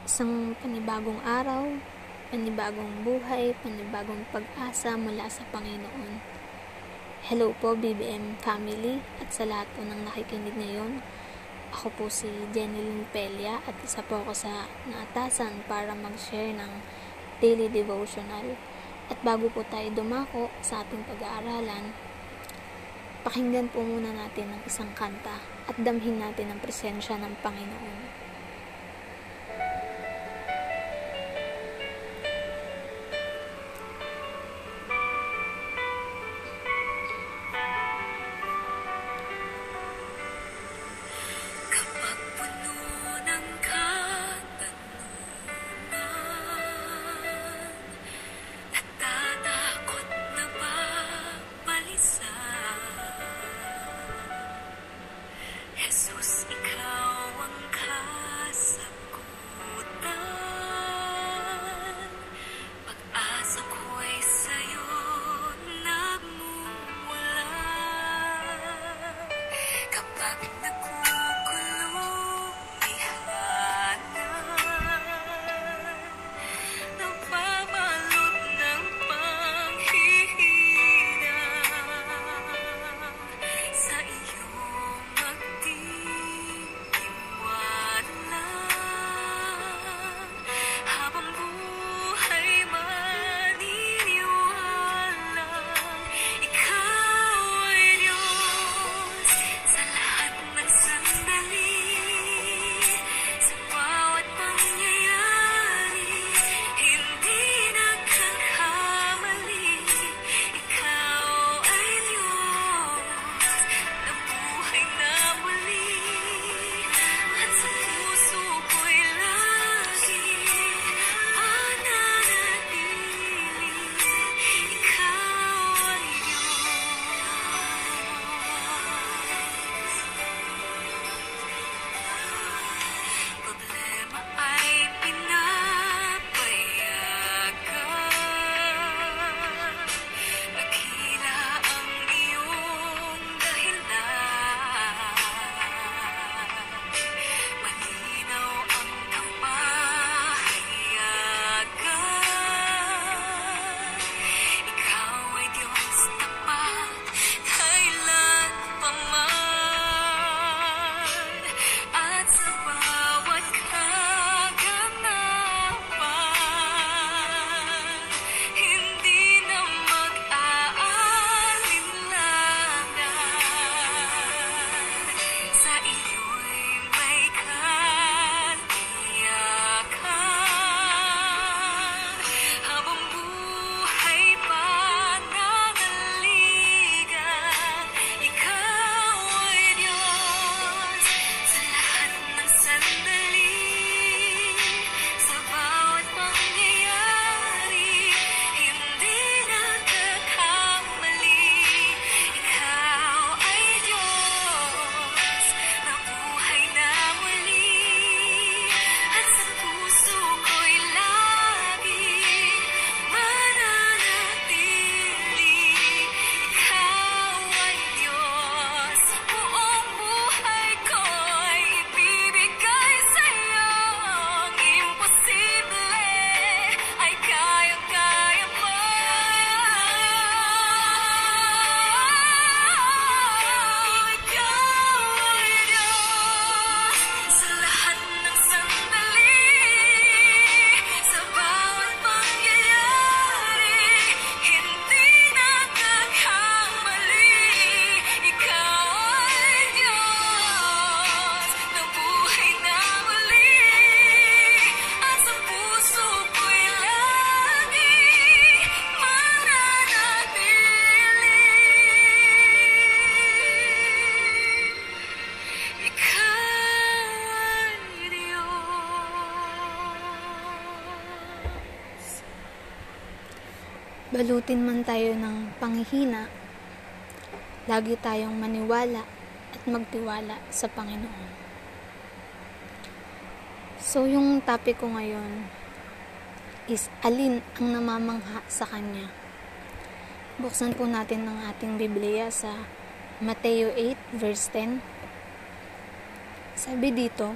Isang panibagong araw, panibagong buhay, panibagong pag-asa mula sa Panginoon. Hello po BBM family at sa lahat po ng nakikinig ngayon. Ako po si Jeneline Pelia at isa po ako sa naatasan para mag-share ng daily devotional. At bago po tayo dumako sa ating pag-aaralan, pakinggan po muna natin ang isang kanta at damhin natin ang presensya ng Panginoon. Kapag Balutin man tayo ng panghihina, lagi tayong maniwala at magtiwala sa Panginoon. So, yung topic ko ngayon is alin ang namamangha sa Kanya. Buksan po natin ang ating Biblia sa Mateo 8 verse 10. Sabi dito,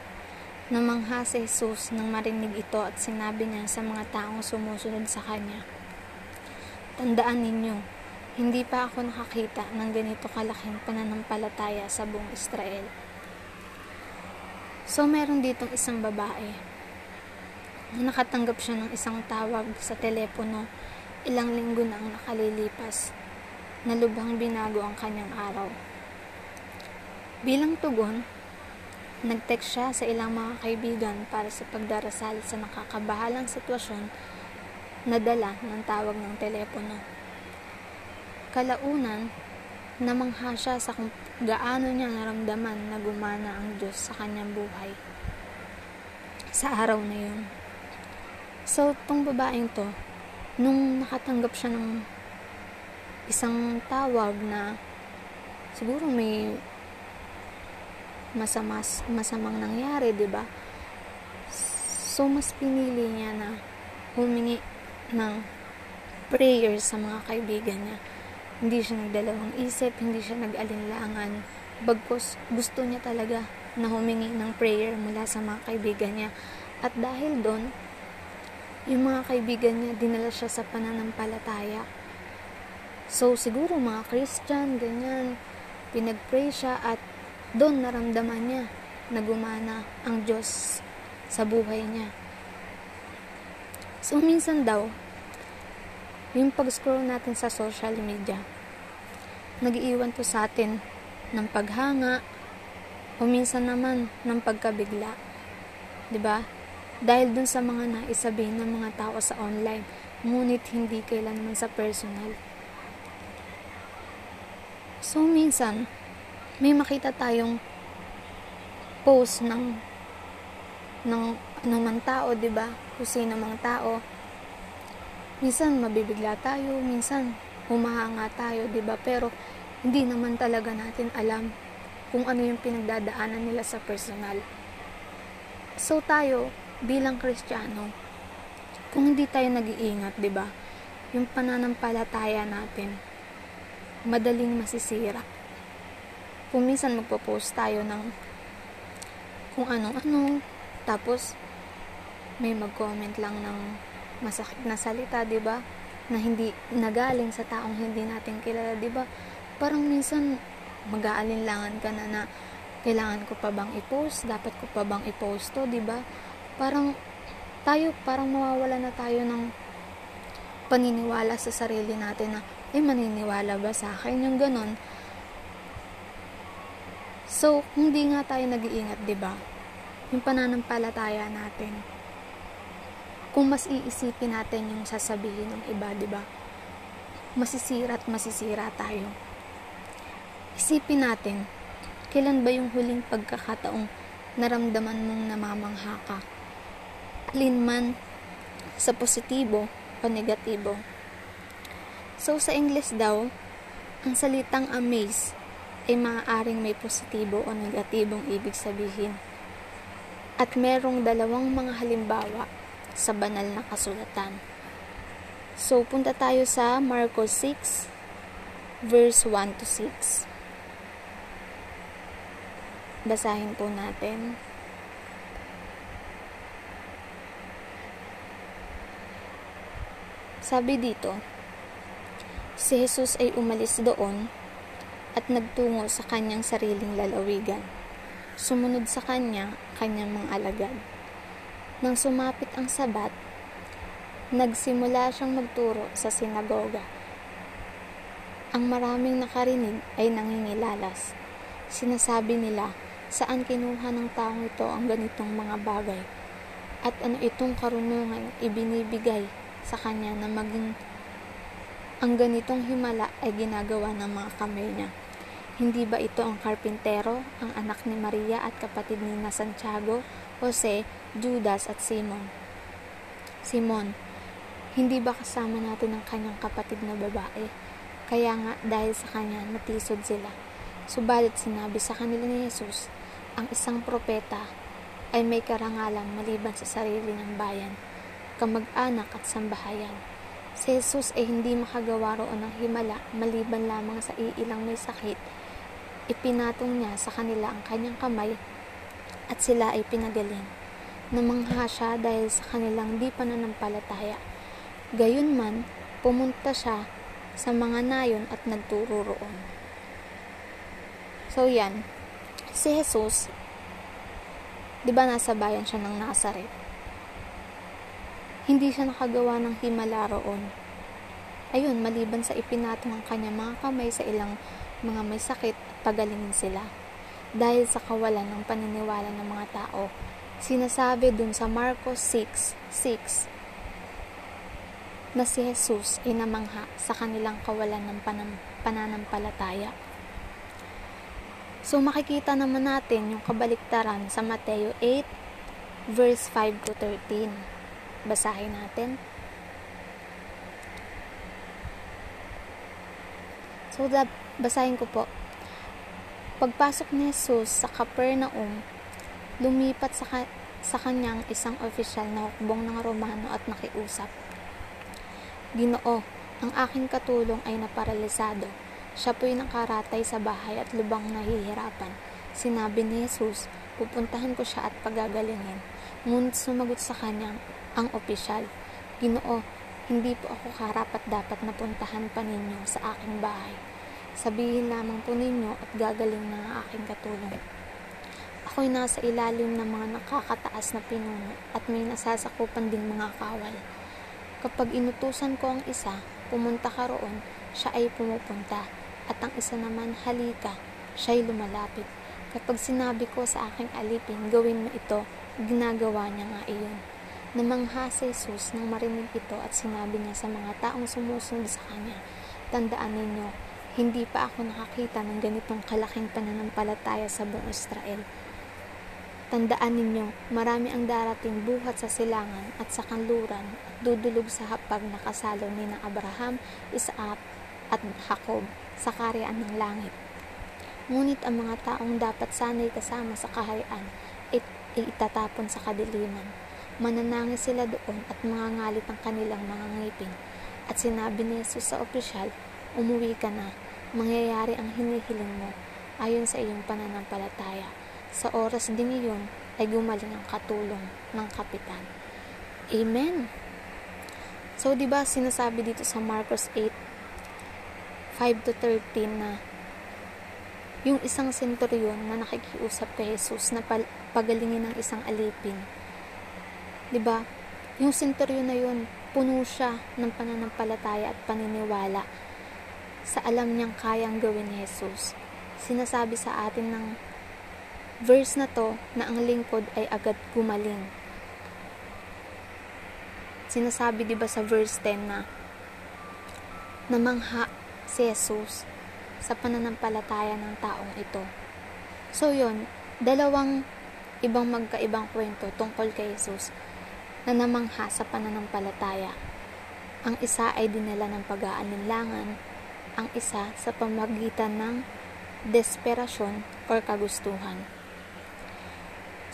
Namangha si Jesus nang marinig ito at sinabi niya sa mga taong sumusunod sa kanya, Tandaan ninyo, hindi pa ako nakakita ng ganito kalaking pananampalataya sa buong Israel. So, meron ditong isang babae na nakatanggap siya ng isang tawag sa telepono ilang linggo na ang nakalilipas na lubhang binago ang kanyang araw. Bilang tugon, Nag-text siya sa ilang mga kaibigan para sa pagdarasal sa nakakabahalang sitwasyon na dala ng tawag ng telepono. Kalaunan, namangha siya sa kung gaano niya naramdaman na gumana ang Diyos sa kanyang buhay. Sa araw na yun. So, tong babaeng to, nung nakatanggap siya ng isang tawag na siguro may masamas, masamang nangyari, 'di ba? So mas pinili niya na humingi ng prayer sa mga kaibigan niya. Hindi siya nagdalawang isip, hindi siya nag-alinlangan. Bagkus gusto niya talaga na humingi ng prayer mula sa mga kaibigan niya. At dahil doon, yung mga kaibigan niya, dinala siya sa pananampalataya. So, siguro mga Christian, ganyan, pinag-pray siya at doon naramdaman niya na gumana ang Diyos sa buhay niya. So, minsan daw, yung pag-scroll natin sa social media, nag-iiwan to sa atin ng paghanga, o minsan naman ng pagkabigla. 'Di ba? Dahil dun sa mga naisabihin ng mga tao sa online, ngunit hindi kailanman sa personal. So, minsan, may makita tayong post ng ng man tao, 'di ba? Kung sino mang tao. Minsan mabibigla tayo, minsan humahanga tayo, 'di ba? Pero hindi naman talaga natin alam kung ano yung pinagdadaanan nila sa personal. So tayo bilang Kristiyano, kung hindi tayo nag-iingat, 'di ba? Yung pananampalataya natin madaling masisira kung minsan magpo-post tayo ng kung ano-ano, tapos may mag-comment lang ng masakit na salita, 'di ba? Na hindi nagaling sa taong hindi natin kilala, 'di ba? Parang minsan mag-aalinlangan ka na na kailangan ko pa bang i-post, dapat ko pa bang i-post to, 'di ba? Parang tayo parang mawawala na tayo ng paniniwala sa sarili natin na eh maniniwala ba sa akin yung ganon So, hindi nga tayo nag-iingat, 'di ba? Yung pananampalataya natin. Kung mas iisipin natin yung sasabihin ng iba, 'di ba? Masisira at masisira tayo. Isipin natin, kailan ba yung huling pagkakataong naramdaman mong namamangha ka? Alin man sa positibo o negatibo. So, sa English daw, ang salitang amaze ay maaaring may positibo o negatibong ibig sabihin. At merong dalawang mga halimbawa sa banal na kasulatan. So, punta tayo sa Marcos 6, verse 1 to 6. Basahin po natin. Sabi dito, si Jesus ay umalis doon at nagtungo sa kanyang sariling lalawigan. Sumunod sa kanya kanyang mga alagad. Nang sumapit ang sabat, nagsimula siyang magturo sa sinagoga. Ang maraming nakarinig ay nangingilalas. Sinasabi nila, saan kinuha ng taong ito ang ganitong mga bagay? At ano itong karunungan ibinibigay sa kanya na maging ang ganitong himala ay ginagawa ng mga kamay niya. Hindi ba ito ang karpintero, ang anak ni Maria at kapatid ni na Santiago, Jose, Judas at Simon? Simon, hindi ba kasama natin ang kanyang kapatid na babae? Kaya nga dahil sa kanya natisod sila. Subalit sinabi sa kanila ni Jesus, ang isang propeta ay may karangalan maliban sa sarili ng bayan, kamag-anak at sambahayan. Si Jesus ay hindi makagawa roon ng himala maliban lamang sa iilang may sakit ipinatong niya sa kanila ang kanyang kamay at sila ay pinagaling. Namangha siya dahil sa kanilang di pananampalataya. Gayunman, pumunta siya sa mga nayon at nagturo roon. So yan, si Jesus, di ba nasa bayan siya ng Nazareth? Hindi siya nakagawa ng himala roon. Ayun, maliban sa ipinatong ang kanyang mga kamay sa ilang mga may sakit pagalingin sila. Dahil sa kawalan ng paniniwala ng mga tao, sinasabi dun sa Marcos 6, 6, na si Jesus ay namangha sa kanilang kawalan ng panam- pananampalataya. So makikita naman natin yung kabaliktaran sa Mateo 8 verse 5 to 13. Basahin natin. So da, basahin ko po. Pagpasok ni Jesus sa Capernaum, lumipat sa, ka- sa kanyang isang opisyal na hukbong ng Romano at nakiusap. Ginoo, ang aking katulong ay naparalisado. Siya po'y nakaratay sa bahay at lubang nahihirapan. Sinabi ni Jesus, pupuntahan ko siya at pagagalingin. Ngunit sumagot sa kanya ang opisyal, Ginoo, hindi po ako karapat dapat napuntahan pa ninyo sa aking bahay. Sabihin lamang po ninyo at gagaling na ang aking katulong. Ako'y nasa ilalim ng mga nakakataas na pinuno at may nasasakupan ding mga kawal. Kapag inutusan ko ang isa, pumunta ka roon, siya ay pumupunta. At ang isa naman, halika, siya'y lumalapit. Kapag sinabi ko sa aking alipin, gawin mo ito, ginagawa niya nga iyon. Namangha si Jesus nang marinig ito at sinabi niya sa mga taong sumusunod sa kanya, Tandaan ninyo, hindi pa ako nakakita ng ganitong kalaking pananampalataya sa buong Israel. Tandaan ninyo, marami ang darating buhat sa silangan at sa kanluran at dudulog sa hapag na kasalo ni na Abraham, Isaac at Jacob sa karyaan ng langit. Ngunit ang mga taong dapat sana'y kasama sa kaharian ay itatapon sa kadiliman. Mananangis sila doon at mga ngalit ang kanilang mga ngipin. At sinabi ni Jesus sa opisyal, umuwi ka na, mangyayari ang hinihiling mo ayon sa iyong pananampalataya. Sa oras ding iyon ay gumaling ang katulong ng kapitan. Amen. So, di ba sinasabi dito sa Marcos 8, 5 to 13 na yung isang senturyon na nakikiusap kay Jesus na pagalingin ng isang alipin. 'Di ba? Yung senturyon na yun, puno siya ng pananampalataya at paniniwala sa alam niyang kayang gawin ni Jesus. Sinasabi sa atin ng verse na to na ang lingkod ay agad gumaling. Sinasabi 'di ba sa verse 10 na namangha si Jesus sa pananampalataya ng taong ito. So yon, dalawang ibang magkaibang kwento tungkol kay Jesus na namangha sa pananampalataya. Ang isa ay dinala ng pag-aalinlangan, ang isa sa pamagitan ng desperasyon or kagustuhan.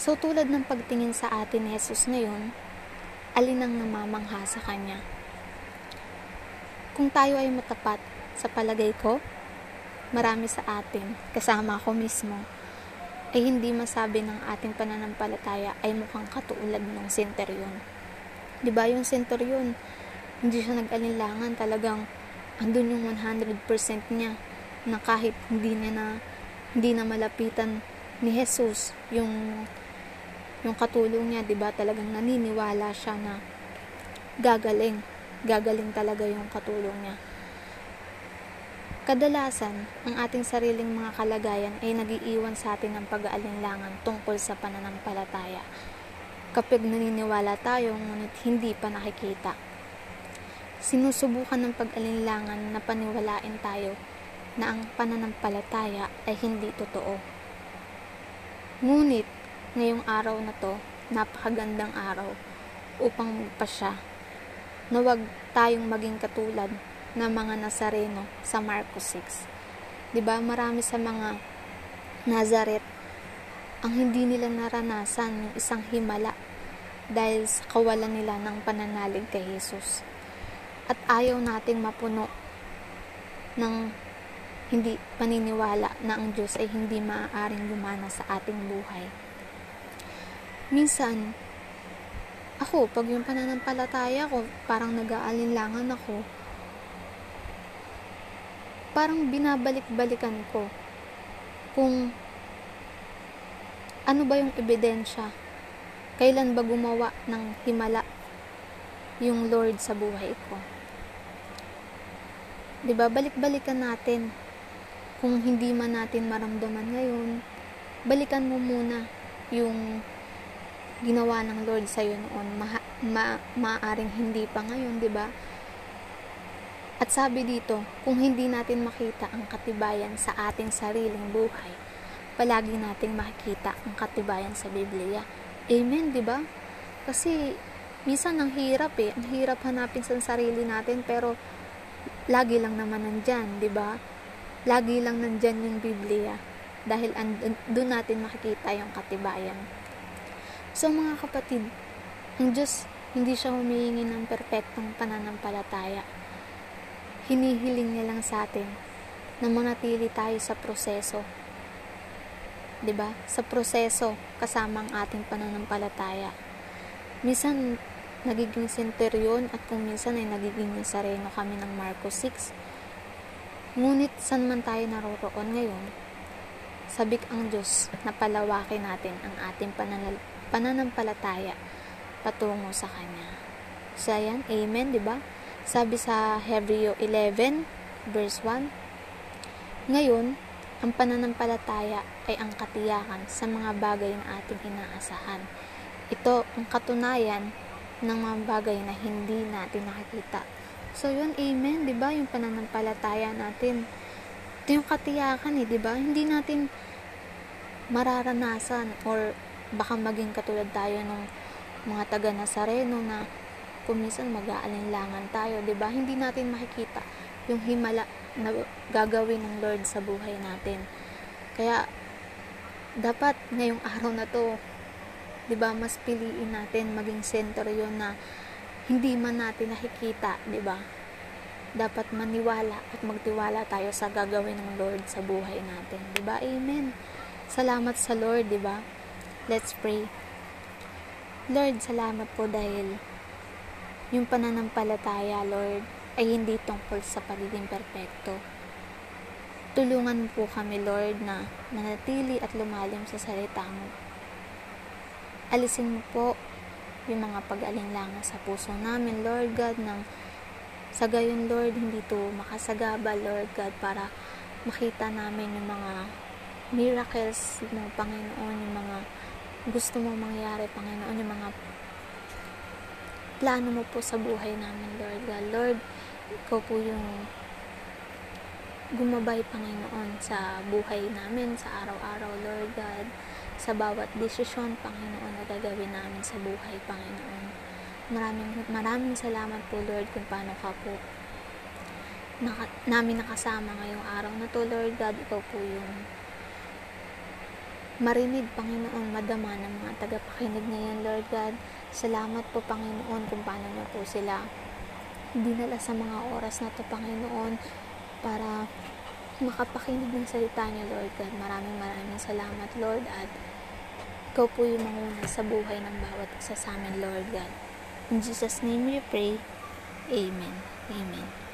So tulad ng pagtingin sa atin ni Jesus ngayon, alin ang namamangha sa Kanya? Kung tayo ay matapat sa palagay ko, marami sa atin, kasama ako mismo, ay hindi masabi ng ating pananampalataya ay mukhang katulad ng senteryon. Di ba yung senteryon, hindi siya nag-alinlangan, talagang andun yung 100% niya na kahit hindi niya na hindi na malapitan ni Jesus yung yung katulong niya, 'di ba? Talagang naniniwala siya na gagaling, gagaling talaga yung katulong niya. Kadalasan, ang ating sariling mga kalagayan ay nagiiwan sa atin ng pag-aalinlangan tungkol sa pananampalataya. Kapag naniniwala tayo, ngunit hindi pa nakikita. Sinusubukan ng pag-alinlangan na paniwalain tayo na ang pananampalataya ay hindi totoo. Ngunit, ngayong araw na to, napakagandang araw upang magpasya na wag tayong maging katulad na mga Nazareno sa Marcos 6. 'Di ba? Marami sa mga Nazaret ang hindi nila naranasan yung isang himala dahil sa kawalan nila ng pananalig kay Jesus. At ayaw nating mapuno ng hindi paniniwala na ang Diyos ay hindi maaaring gumana sa ating buhay. minsan, ako, pag yung pananampalataya ko, parang nag-aalinlangan ako, parang binabalik-balikan ko kung ano ba yung ebidensya, kailan ba gumawa ng himala yung Lord sa buhay ko. 'Di ba? Balik-balikan natin. Kung hindi man natin maramdaman ngayon, balikan mo muna yung ginawa ng Lord sa iyo noon. Ma- ma- maaring hindi pa ngayon, 'di ba? At sabi dito, kung hindi natin makita ang katibayan sa ating sariling buhay, palagi nating makikita ang katibayan sa Biblia. Amen, 'di ba? Kasi minsan ang hirap eh, ang hirap hanapin sa sarili natin pero lagi lang naman nandyan, 'di ba? Lagi lang nandyan yung Biblia dahil doon natin makikita yung katibayan. So mga kapatid, ang Diyos hindi siya humihingi ng perpektong pananampalataya. Hinihiling niya lang sa atin na manatili tayo sa proseso. 'Di ba? Sa proseso kasama ang ating pananampalataya. Minsan nagiging senteryon at kung minsan ay nagiging sareno kami ng Marcos 6. Ngunit saan man tayo naroroon ngayon, sabik ang Diyos na palawakin natin ang ating pananal- pananampalataya patungo sa Kanya. So, ayan, amen, di ba? Sabi sa Hebreo 11, verse 1, Ngayon, ang pananampalataya ay ang katiyakan sa mga bagay na ating inaasahan. Ito ang katunayan ng mga bagay na hindi natin nakikita. So, yun, amen, di ba? Yung pananampalataya natin. Ito yung katiyakan eh, di ba? Hindi natin mararanasan or baka maging katulad tayo ng mga taga Nazareno na kumisan mag-aalinlangan tayo, 'di ba? Hindi natin makikita yung himala na gagawin ng Lord sa buhay natin. Kaya dapat ngayong araw na 'to 'di ba, mas piliin natin maging center 'yon na hindi man natin nakikita, 'di ba? Dapat maniwala at magtiwala tayo sa gagawin ng Lord sa buhay natin, 'di ba? Amen. Salamat sa Lord, 'di ba? Let's pray. Lord, salamat po dahil yung pananampalataya, Lord, ay hindi tungkol sa pagiging perpekto. Tulungan po kami, Lord, na manatili at lumalim sa salita mo alisin mo po yung mga pag-alinlangan sa puso namin, Lord God, nang sa gayon, Lord, hindi to makasagaba, Lord God, para makita namin yung mga miracles mo, Panginoon, yung mga gusto mo mangyari, Panginoon, yung mga plano mo po sa buhay namin, Lord God. Lord, ikaw po yung gumabay, Panginoon, sa buhay namin, sa araw-araw, Lord God sa bawat desisyon, Panginoon, na gagawin namin sa buhay, Panginoon. Maraming, maraming salamat po, Lord, kung paano ka po naka, namin nakasama ngayong araw na to, Lord God. Ikaw po yung marinig, Panginoon, madama ng mga tagapakinig ngayon, Lord God. Salamat po, Panginoon, kung paano niyo po sila dinala sa mga oras na to, Panginoon, para makapakinig ng salita niyo, Lord God. Maraming maraming salamat, Lord, at ikaw po yung manguna sa buhay ng bawat isa sa amin, Lord God. In Jesus' name we pray. Amen. Amen.